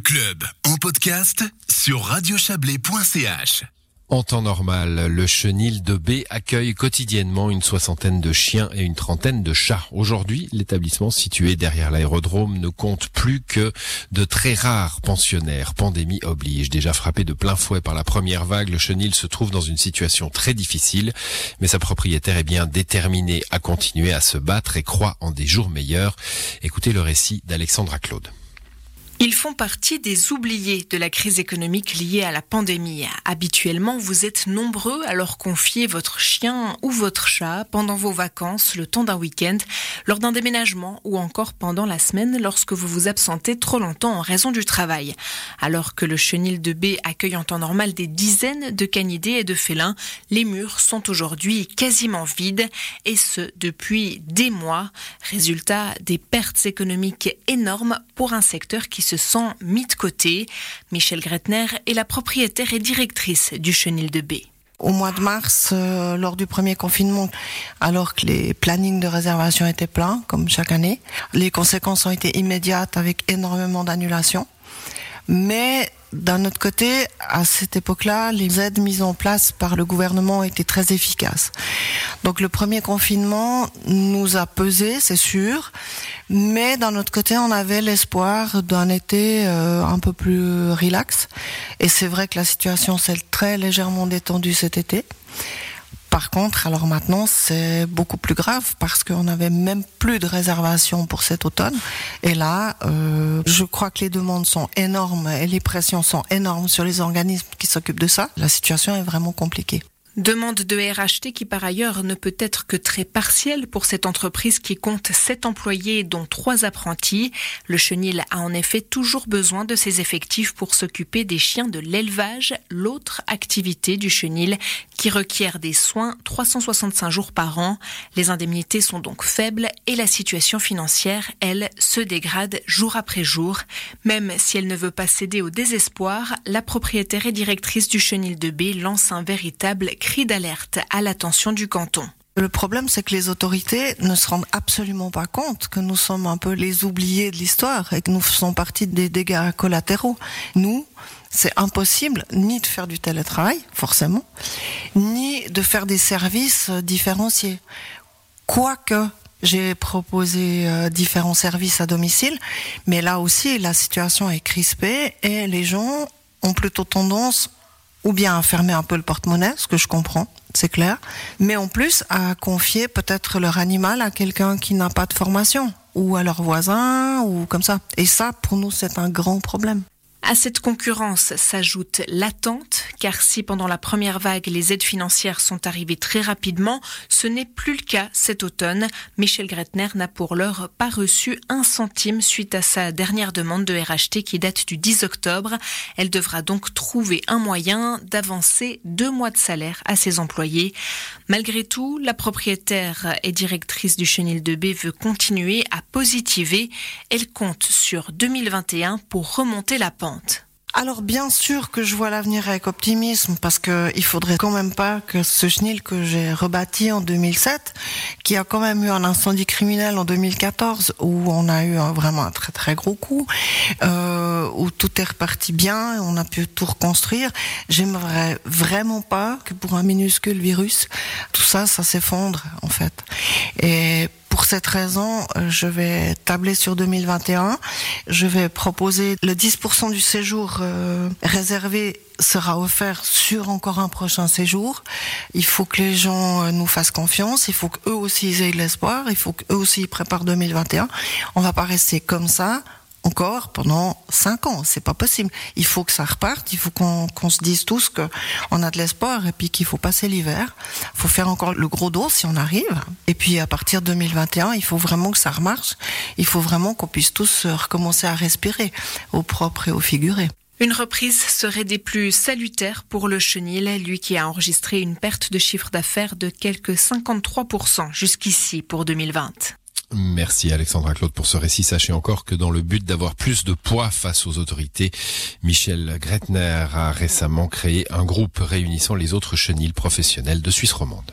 club en podcast sur radiochablais.ch. En temps normal, le chenil de B accueille quotidiennement une soixantaine de chiens et une trentaine de chats. Aujourd'hui, l'établissement situé derrière l'aérodrome ne compte plus que de très rares pensionnaires. Pandémie oblige. Déjà frappé de plein fouet par la première vague, le chenil se trouve dans une situation très difficile, mais sa propriétaire est bien déterminée à continuer à se battre et croit en des jours meilleurs. Écoutez le récit d'Alexandra Claude. Ils font partie des oubliés de la crise économique liée à la pandémie. Habituellement, vous êtes nombreux à leur confier votre chien ou votre chat pendant vos vacances, le temps d'un week-end, lors d'un déménagement ou encore pendant la semaine lorsque vous vous absentez trop longtemps en raison du travail. Alors que le chenil de baie accueille en temps normal des dizaines de canidés et de félins, les murs sont aujourd'hui quasiment vides et ce depuis des mois. Résultat des pertes économiques énormes pour un secteur qui sent mis de côté. Michel Gretner est la propriétaire et directrice du Chenil de B. Au mois de mars, euh, lors du premier confinement, alors que les plannings de réservation étaient pleins, comme chaque année, les conséquences ont été immédiates avec énormément d'annulations. Mais d'un autre côté, à cette époque-là, les aides mises en place par le gouvernement étaient très efficaces. Donc le premier confinement nous a pesé, c'est sûr, mais d'un autre côté, on avait l'espoir d'un été euh, un peu plus relax. Et c'est vrai que la situation s'est très légèrement détendue cet été. Par contre, alors maintenant, c'est beaucoup plus grave parce qu'on n'avait même plus de réservations pour cet automne. Et là, euh, je crois que les demandes sont énormes et les pressions sont énormes sur les organismes qui s'occupent de ça. La situation est vraiment compliquée. Demande de RHT qui par ailleurs ne peut être que très partielle pour cette entreprise qui compte 7 employés dont 3 apprentis. Le chenil a en effet toujours besoin de ses effectifs pour s'occuper des chiens de l'élevage, l'autre activité du chenil qui requiert des soins 365 jours par an. Les indemnités sont donc faibles et la situation financière, elle, se dégrade jour après jour. Même si elle ne veut pas céder au désespoir, la propriétaire et directrice du chenil de B lance un véritable d'alerte à l'attention du canton. Le problème, c'est que les autorités ne se rendent absolument pas compte que nous sommes un peu les oubliés de l'histoire et que nous faisons partie des dégâts collatéraux. Nous, c'est impossible ni de faire du télétravail, forcément, ni de faire des services différenciés. Quoique j'ai proposé euh, différents services à domicile, mais là aussi, la situation est crispée et les gens ont plutôt tendance ou bien à fermer un peu le porte-monnaie, ce que je comprends, c'est clair, mais en plus à confier peut-être leur animal à quelqu'un qui n'a pas de formation, ou à leur voisin, ou comme ça. Et ça, pour nous, c'est un grand problème. À cette concurrence s'ajoute l'attente, car si pendant la première vague les aides financières sont arrivées très rapidement, ce n'est plus le cas cet automne. Michel Gretner n'a pour l'heure pas reçu un centime suite à sa dernière demande de RHT qui date du 10 octobre. Elle devra donc trouver un moyen d'avancer deux mois de salaire à ses employés. Malgré tout, la propriétaire et directrice du chenil de B veut continuer à positiver. Elle compte sur 2021 pour remonter la pente. Alors bien sûr que je vois l'avenir avec optimisme parce que il faudrait quand même pas que ce chenil que j'ai rebâti en 2007, qui a quand même eu un incendie criminel en 2014 où on a eu vraiment un très très gros coup, euh, où tout est reparti bien, on a pu tout reconstruire. J'aimerais vraiment pas que pour un minuscule virus, tout ça, ça s'effondre en fait. Cette raison, euh, je vais tabler sur 2021. Je vais proposer le 10% du séjour euh, réservé sera offert sur encore un prochain séjour. Il faut que les gens euh, nous fassent confiance. Il faut qu'eux aussi aient de l'espoir. Il faut qu'eux aussi préparent 2021. On va pas rester comme ça encore pendant cinq ans. C'est pas possible. Il faut que ça reparte. Il faut qu'on se dise tous que on a de l'espoir et puis qu'il faut passer l'hiver. Il faut faire encore le gros dos si on arrive. Et puis à partir de 2021, il faut vraiment que ça remarche. Il faut vraiment qu'on puisse tous recommencer à respirer au propre et au figuré. Une reprise serait des plus salutaires pour le chenil, lui qui a enregistré une perte de chiffre d'affaires de quelques 53% jusqu'ici pour 2020. Merci Alexandra Claude pour ce récit. Sachez encore que dans le but d'avoir plus de poids face aux autorités, Michel Gretner a récemment créé un groupe réunissant les autres chenils professionnels de Suisse romande.